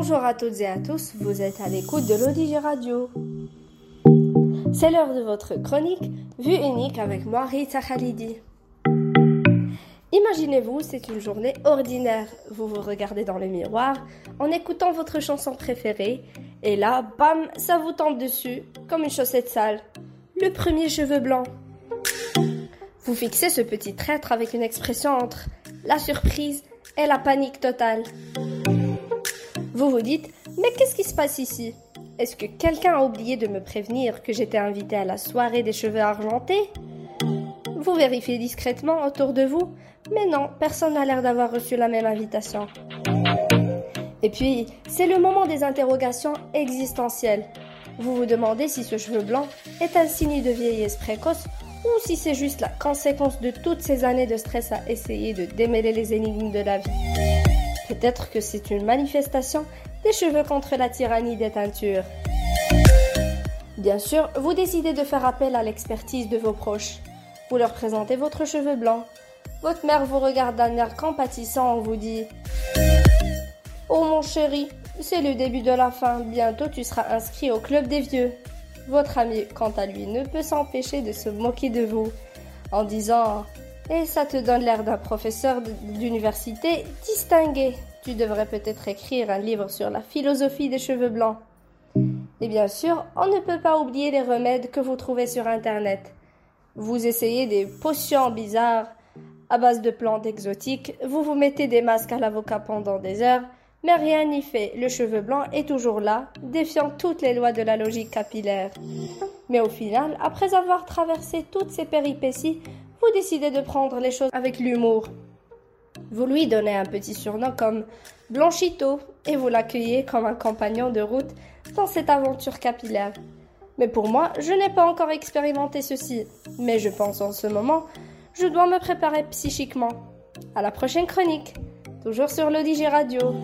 Bonjour à toutes et à tous, vous êtes à l'écoute de l'Odige Radio. C'est l'heure de votre chronique Vue unique avec moi, Rita Khalidi. Imaginez-vous, c'est une journée ordinaire. Vous vous regardez dans le miroir en écoutant votre chanson préférée et là, bam, ça vous tombe dessus comme une chaussette sale. Le premier cheveu blanc. Vous fixez ce petit traître avec une expression entre la surprise et la panique totale. Vous vous dites, mais qu'est-ce qui se passe ici? Est-ce que quelqu'un a oublié de me prévenir que j'étais invité à la soirée des cheveux argentés? Vous vérifiez discrètement autour de vous, mais non, personne n'a l'air d'avoir reçu la même invitation. Et puis, c'est le moment des interrogations existentielles. Vous vous demandez si ce cheveu blanc est un signe de vieillesse précoce ou si c'est juste la conséquence de toutes ces années de stress à essayer de démêler les énigmes de la vie. Peut-être que c'est une manifestation des cheveux contre la tyrannie des teintures. Bien sûr, vous décidez de faire appel à l'expertise de vos proches. Vous leur présentez votre cheveu blanc. Votre mère vous regarde d'un air compatissant en vous dit Oh mon chéri, c'est le début de la fin, bientôt tu seras inscrit au club des vieux. Votre ami, quant à lui, ne peut s'empêcher de se moquer de vous en disant et ça te donne l'air d'un professeur d'université distingué. Tu devrais peut-être écrire un livre sur la philosophie des cheveux blancs. Et bien sûr, on ne peut pas oublier les remèdes que vous trouvez sur Internet. Vous essayez des potions bizarres à base de plantes exotiques, vous vous mettez des masques à l'avocat pendant des heures, mais rien n'y fait, le cheveu blanc est toujours là, défiant toutes les lois de la logique capillaire. Mais au final, après avoir traversé toutes ces péripéties, vous décidez de prendre les choses avec l'humour. Vous lui donnez un petit surnom comme Blanchito et vous l'accueillez comme un compagnon de route dans cette aventure capillaire. Mais pour moi, je n'ai pas encore expérimenté ceci. Mais je pense en ce moment, je dois me préparer psychiquement. À la prochaine chronique, toujours sur l'Odige Radio.